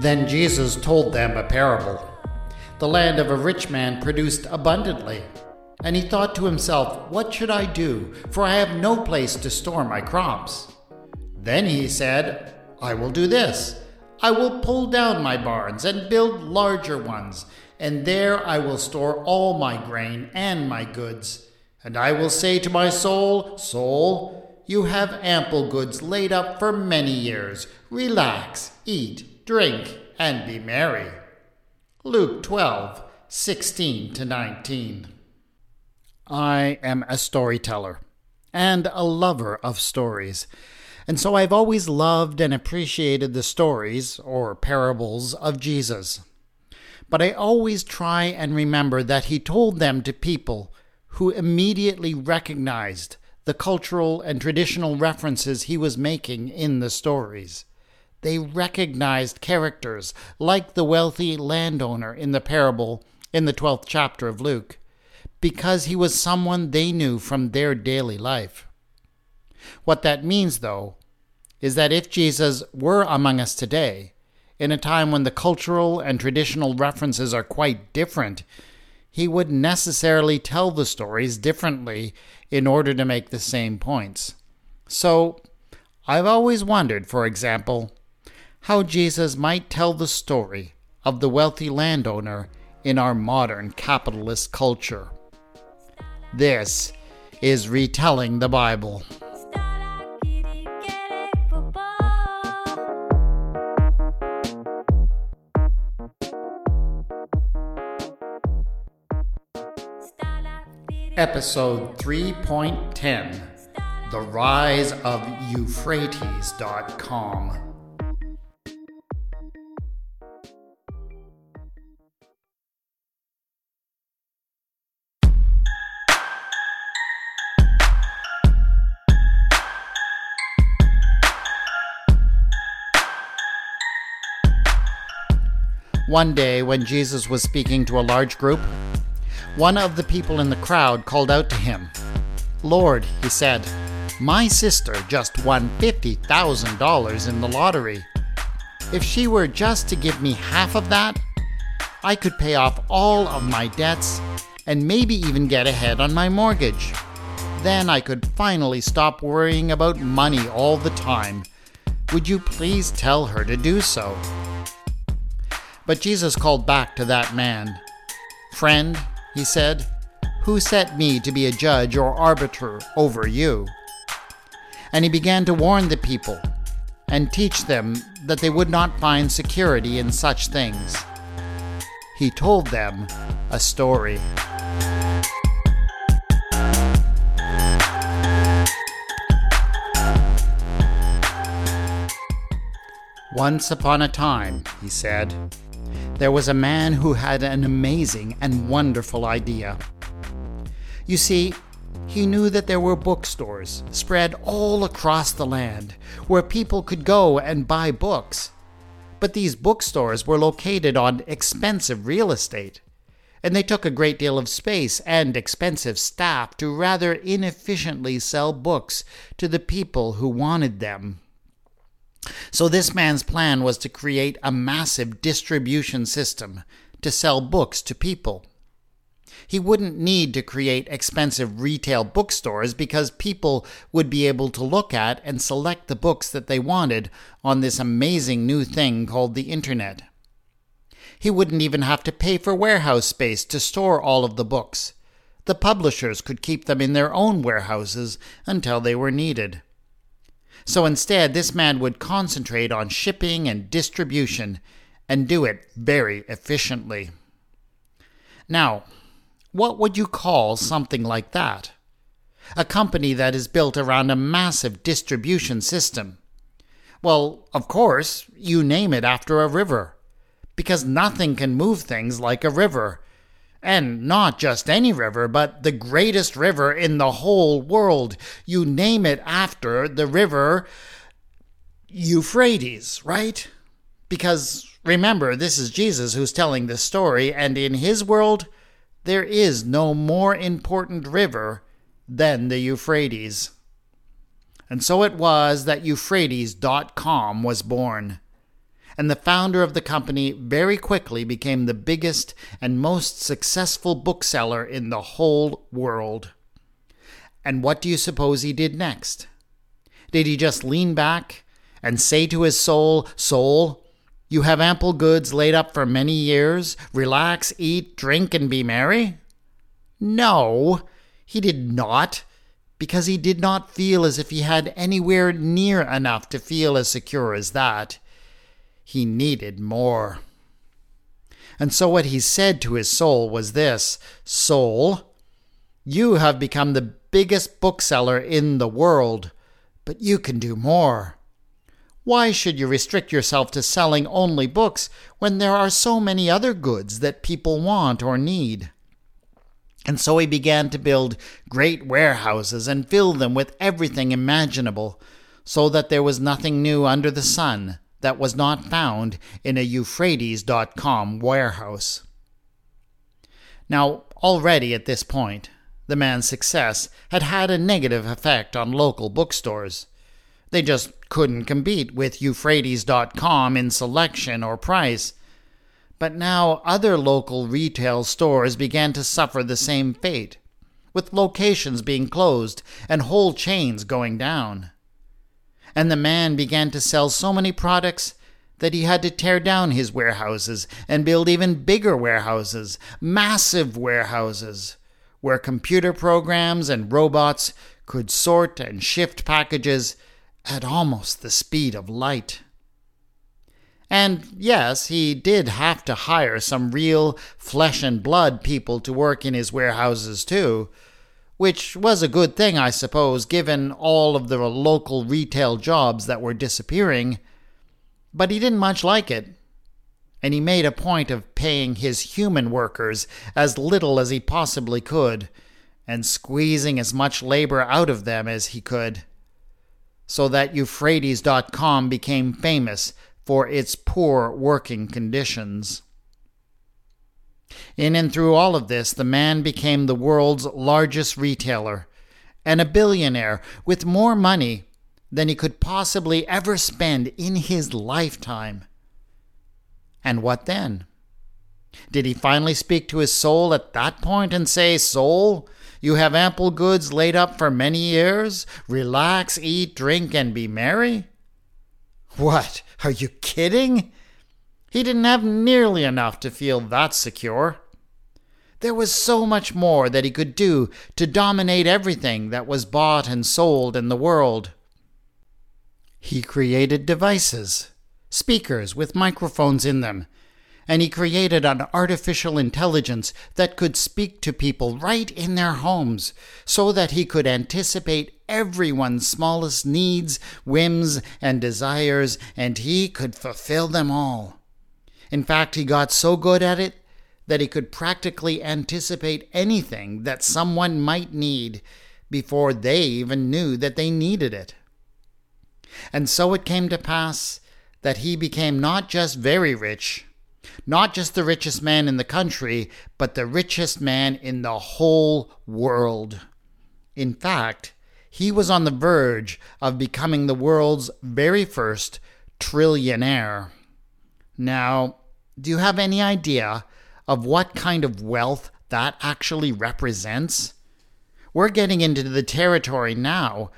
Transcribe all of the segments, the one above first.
Then Jesus told them a parable. The land of a rich man produced abundantly. And he thought to himself, What should I do? For I have no place to store my crops. Then he said, I will do this I will pull down my barns and build larger ones, and there I will store all my grain and my goods. And I will say to my soul, Soul, you have ample goods laid up for many years. Relax, eat, drink, and be merry. Luke 12, 16 to 19. I am a storyteller and a lover of stories, and so I've always loved and appreciated the stories, or parables, of Jesus. But I always try and remember that he told them to people who immediately recognized the cultural and traditional references he was making in the stories. They recognized characters like the wealthy landowner in the parable in the 12th chapter of Luke, because he was someone they knew from their daily life. What that means, though, is that if Jesus were among us today, in a time when the cultural and traditional references are quite different, he would necessarily tell the stories differently in order to make the same points. So, I've always wondered, for example, how Jesus might tell the story of the wealthy landowner in our modern capitalist culture. This is Retelling the Bible. Episode 3.10 The Rise of Euphrates.com. One day, when Jesus was speaking to a large group, one of the people in the crowd called out to him. Lord, he said, my sister just won $50,000 in the lottery. If she were just to give me half of that, I could pay off all of my debts and maybe even get ahead on my mortgage. Then I could finally stop worrying about money all the time. Would you please tell her to do so? But Jesus called back to that man. Friend, he said, who set me to be a judge or arbiter over you? And he began to warn the people and teach them that they would not find security in such things. He told them a story. Once upon a time, he said, there was a man who had an amazing and wonderful idea. You see, he knew that there were bookstores spread all across the land where people could go and buy books. But these bookstores were located on expensive real estate, and they took a great deal of space and expensive staff to rather inefficiently sell books to the people who wanted them. So, this man's plan was to create a massive distribution system to sell books to people. He wouldn't need to create expensive retail bookstores because people would be able to look at and select the books that they wanted on this amazing new thing called the Internet. He wouldn't even have to pay for warehouse space to store all of the books. The publishers could keep them in their own warehouses until they were needed. So instead, this man would concentrate on shipping and distribution and do it very efficiently. Now, what would you call something like that? A company that is built around a massive distribution system. Well, of course, you name it after a river, because nothing can move things like a river. And not just any river, but the greatest river in the whole world. You name it after the river Euphrates, right? Because remember, this is Jesus who's telling this story, and in his world, there is no more important river than the Euphrates. And so it was that Euphrates.com was born. And the founder of the company very quickly became the biggest and most successful bookseller in the whole world. And what do you suppose he did next? Did he just lean back and say to his soul, Soul, you have ample goods laid up for many years. Relax, eat, drink, and be merry? No, he did not, because he did not feel as if he had anywhere near enough to feel as secure as that. He needed more. And so what he said to his soul was this Soul, you have become the biggest bookseller in the world, but you can do more. Why should you restrict yourself to selling only books when there are so many other goods that people want or need? And so he began to build great warehouses and fill them with everything imaginable, so that there was nothing new under the sun that was not found in a Euphrates.com warehouse. Now, already at this point, the man's success had had a negative effect on local bookstores. They just couldn't compete with Euphrates.com in selection or price. But now other local retail stores began to suffer the same fate, with locations being closed and whole chains going down and the man began to sell so many products that he had to tear down his warehouses and build even bigger warehouses, massive warehouses, where computer programs and robots could sort and shift packages at almost the speed of light. And yes, he did have to hire some real flesh and blood people to work in his warehouses too which was a good thing, I suppose, given all of the local retail jobs that were disappearing. But he didn't much like it, and he made a point of paying his human workers as little as he possibly could, and squeezing as much labor out of them as he could, so that Euphrates.com became famous for its poor working conditions. In and through all of this, the man became the world's largest retailer and a billionaire with more money than he could possibly ever spend in his lifetime. And what then? Did he finally speak to his soul at that point and say, Soul, you have ample goods laid up for many years? Relax, eat, drink, and be merry? What? Are you kidding? He didn't have nearly enough to feel that secure. There was so much more that he could do to dominate everything that was bought and sold in the world. He created devices, speakers with microphones in them, and he created an artificial intelligence that could speak to people right in their homes so that he could anticipate everyone's smallest needs, whims, and desires, and he could fulfill them all. In fact, he got so good at it that he could practically anticipate anything that someone might need before they even knew that they needed it. And so it came to pass that he became not just very rich, not just the richest man in the country, but the richest man in the whole world. In fact, he was on the verge of becoming the world's very first trillionaire. Now, do you have any idea of what kind of wealth that actually represents? We're getting into the territory now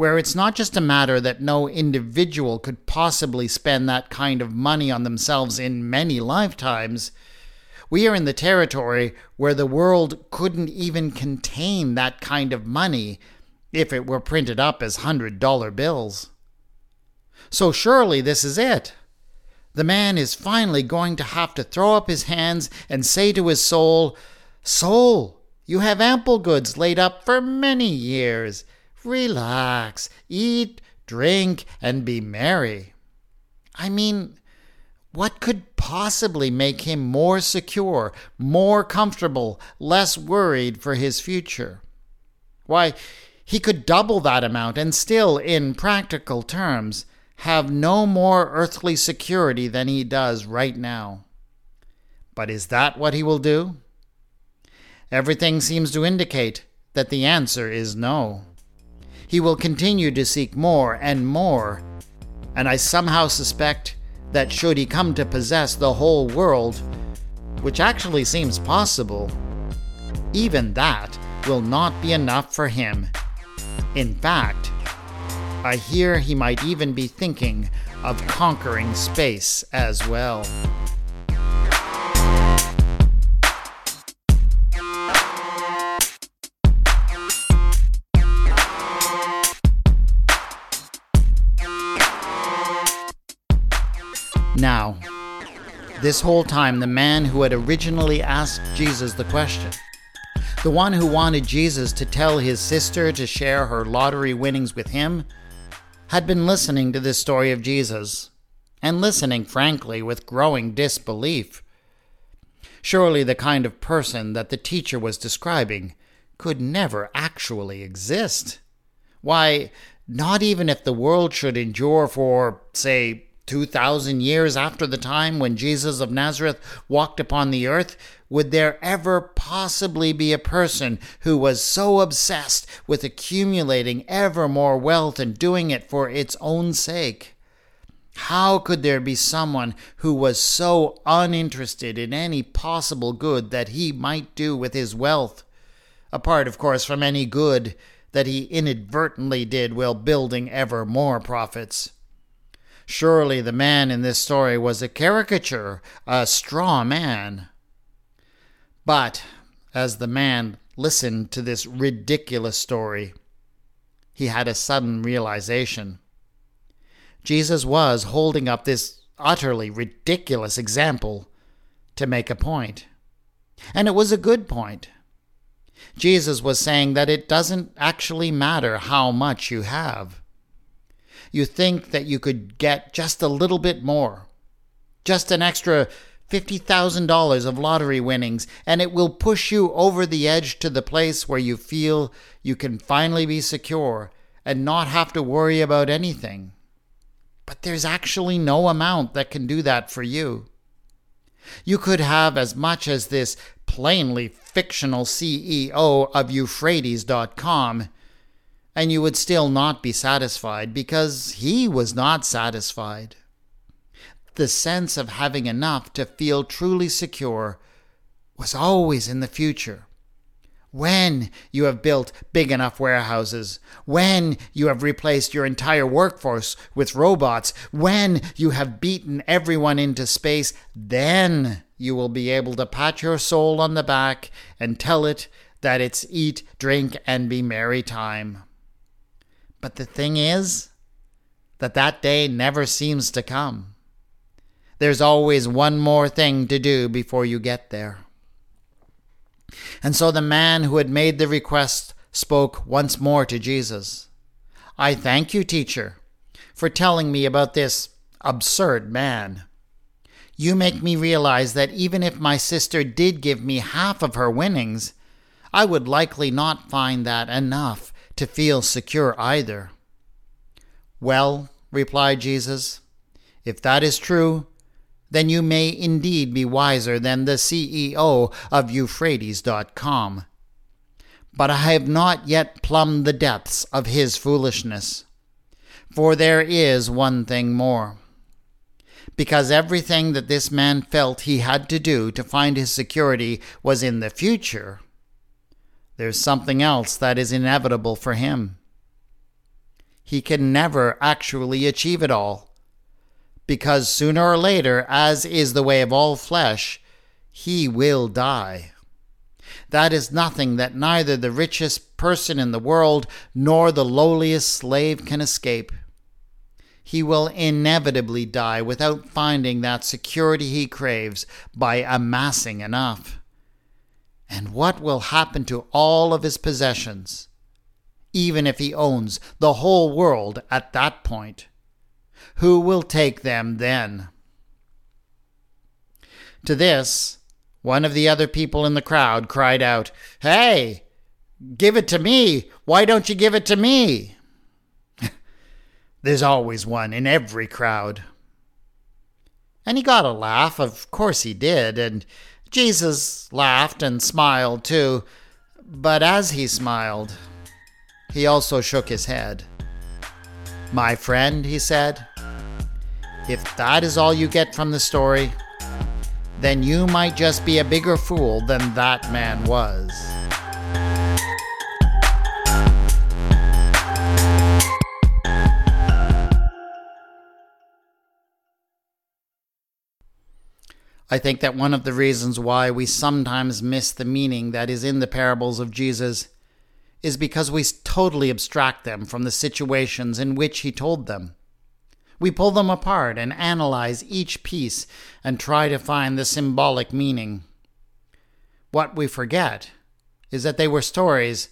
where it's not just a matter that no individual could possibly spend that kind of money on themselves in many lifetimes. We are in the territory where the world couldn't even contain that kind of money if it were printed up as hundred dollar bills. So surely this is it. The man is finally going to have to throw up his hands and say to his soul, Soul, you have ample goods laid up for many years. Relax, eat, drink, and be merry. I mean, what could possibly make him more secure, more comfortable, less worried for his future? Why, he could double that amount and still, in practical terms, have no more earthly security than he does right now. But is that what he will do? Everything seems to indicate that the answer is no. He will continue to seek more and more, and I somehow suspect that should he come to possess the whole world, which actually seems possible, even that will not be enough for him. In fact, I hear he might even be thinking of conquering space as well. Now, this whole time, the man who had originally asked Jesus the question, the one who wanted Jesus to tell his sister to share her lottery winnings with him, had been listening to this story of Jesus, and listening, frankly, with growing disbelief. Surely the kind of person that the teacher was describing could never actually exist. Why, not even if the world should endure for, say, 2,000 years after the time when Jesus of Nazareth walked upon the earth, would there ever possibly be a person who was so obsessed with accumulating ever more wealth and doing it for its own sake? How could there be someone who was so uninterested in any possible good that he might do with his wealth? Apart, of course, from any good that he inadvertently did while building ever more profits. Surely the man in this story was a caricature, a straw man. But as the man listened to this ridiculous story, he had a sudden realization. Jesus was holding up this utterly ridiculous example to make a point. And it was a good point. Jesus was saying that it doesn't actually matter how much you have you think that you could get just a little bit more, just an extra $50,000 of lottery winnings, and it will push you over the edge to the place where you feel you can finally be secure and not have to worry about anything. But there's actually no amount that can do that for you. You could have as much as this plainly fictional CEO of Euphrates.com and you would still not be satisfied because he was not satisfied. The sense of having enough to feel truly secure was always in the future. When you have built big enough warehouses, when you have replaced your entire workforce with robots, when you have beaten everyone into space, then you will be able to pat your soul on the back and tell it that it's eat, drink, and be merry time. But the thing is that that day never seems to come. There's always one more thing to do before you get there. And so the man who had made the request spoke once more to Jesus. I thank you, teacher, for telling me about this absurd man. You make me realize that even if my sister did give me half of her winnings, I would likely not find that enough to feel secure either. Well, replied Jesus, if that is true, then you may indeed be wiser than the CEO of Euphrates.com. But I have not yet plumbed the depths of his foolishness. For there is one thing more. Because everything that this man felt he had to do to find his security was in the future, there's something else that is inevitable for him. He can never actually achieve it all. Because sooner or later, as is the way of all flesh, he will die. That is nothing that neither the richest person in the world nor the lowliest slave can escape. He will inevitably die without finding that security he craves by amassing enough. And what will happen to all of his possessions, even if he owns the whole world at that point? Who will take them then? To this, one of the other people in the crowd cried out, Hey, give it to me! Why don't you give it to me? There's always one in every crowd. And he got a laugh, of course he did, and Jesus laughed and smiled too, but as he smiled, he also shook his head. My friend, he said, If that is all you get from the story, then you might just be a bigger fool than that man was. I think that one of the reasons why we sometimes miss the meaning that is in the parables of Jesus is because we totally abstract them from the situations in which he told them. We pull them apart and analyze each piece and try to find the symbolic meaning. What we forget is that they were stories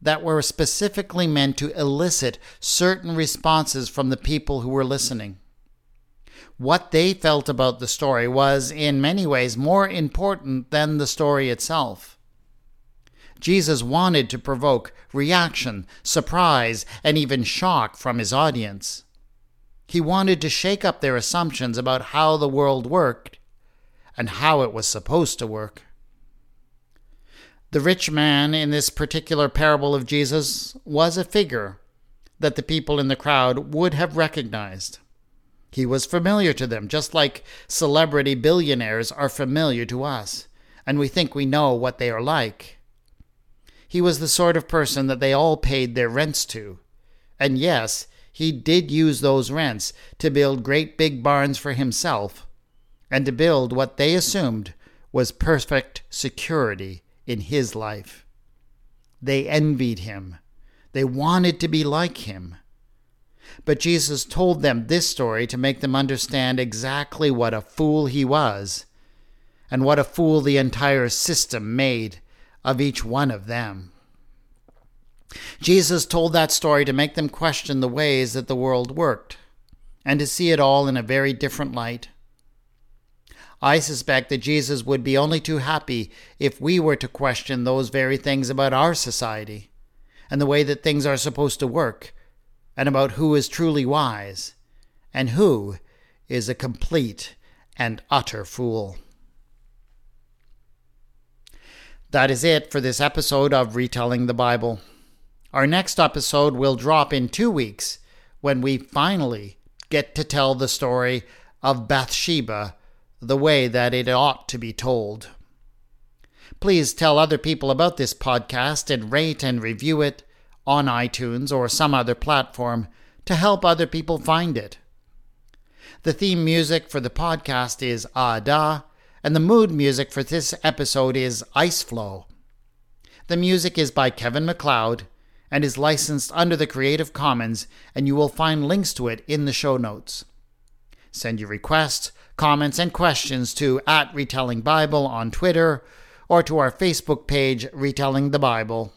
that were specifically meant to elicit certain responses from the people who were listening what they felt about the story was, in many ways, more important than the story itself. Jesus wanted to provoke reaction, surprise, and even shock from his audience. He wanted to shake up their assumptions about how the world worked and how it was supposed to work. The rich man in this particular parable of Jesus was a figure that the people in the crowd would have recognized. He was familiar to them, just like celebrity billionaires are familiar to us, and we think we know what they are like. He was the sort of person that they all paid their rents to. And yes, he did use those rents to build great big barns for himself, and to build what they assumed was perfect security in his life. They envied him. They wanted to be like him. But Jesus told them this story to make them understand exactly what a fool he was, and what a fool the entire system made of each one of them. Jesus told that story to make them question the ways that the world worked, and to see it all in a very different light. I suspect that Jesus would be only too happy if we were to question those very things about our society and the way that things are supposed to work and about who is truly wise and who is a complete and utter fool. That is it for this episode of Retelling the Bible. Our next episode will drop in two weeks when we finally get to tell the story of Bathsheba the way that it ought to be told. Please tell other people about this podcast and rate and review it on iTunes or some other platform to help other people find it. The theme music for the podcast is ah Ada, and the mood music for this episode is Ice Flow. The music is by Kevin MacLeod and is licensed under the Creative Commons, and you will find links to it in the show notes. Send your requests, comments, and questions to at Retelling Bible on Twitter or to our Facebook page, Retelling the Bible.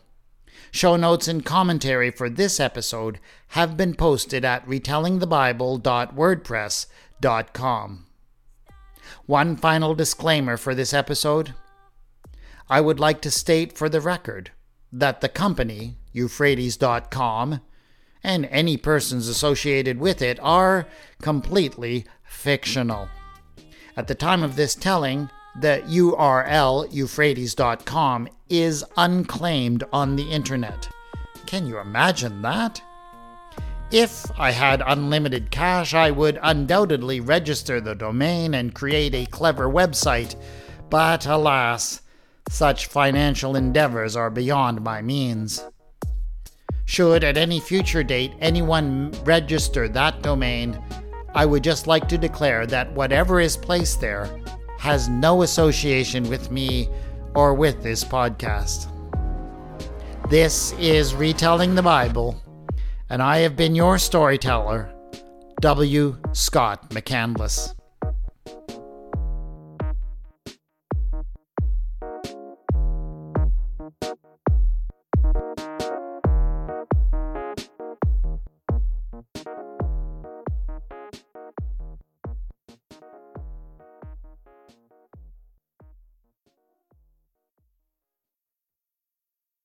Show notes and commentary for this episode have been posted at retellingthebible.wordpress.com. One final disclaimer for this episode. I would like to state for the record that the company, Euphrates.com, and any persons associated with it are completely fictional. At the time of this telling, the URL, euphrates.com, is unclaimed on the internet. Can you imagine that? If I had unlimited cash, I would undoubtedly register the domain and create a clever website, but alas, such financial endeavors are beyond my means. Should at any future date anyone register that domain, I would just like to declare that whatever is placed there has no association with me or with this podcast. This is Retelling the Bible, and I have been your storyteller, W. Scott McCandless.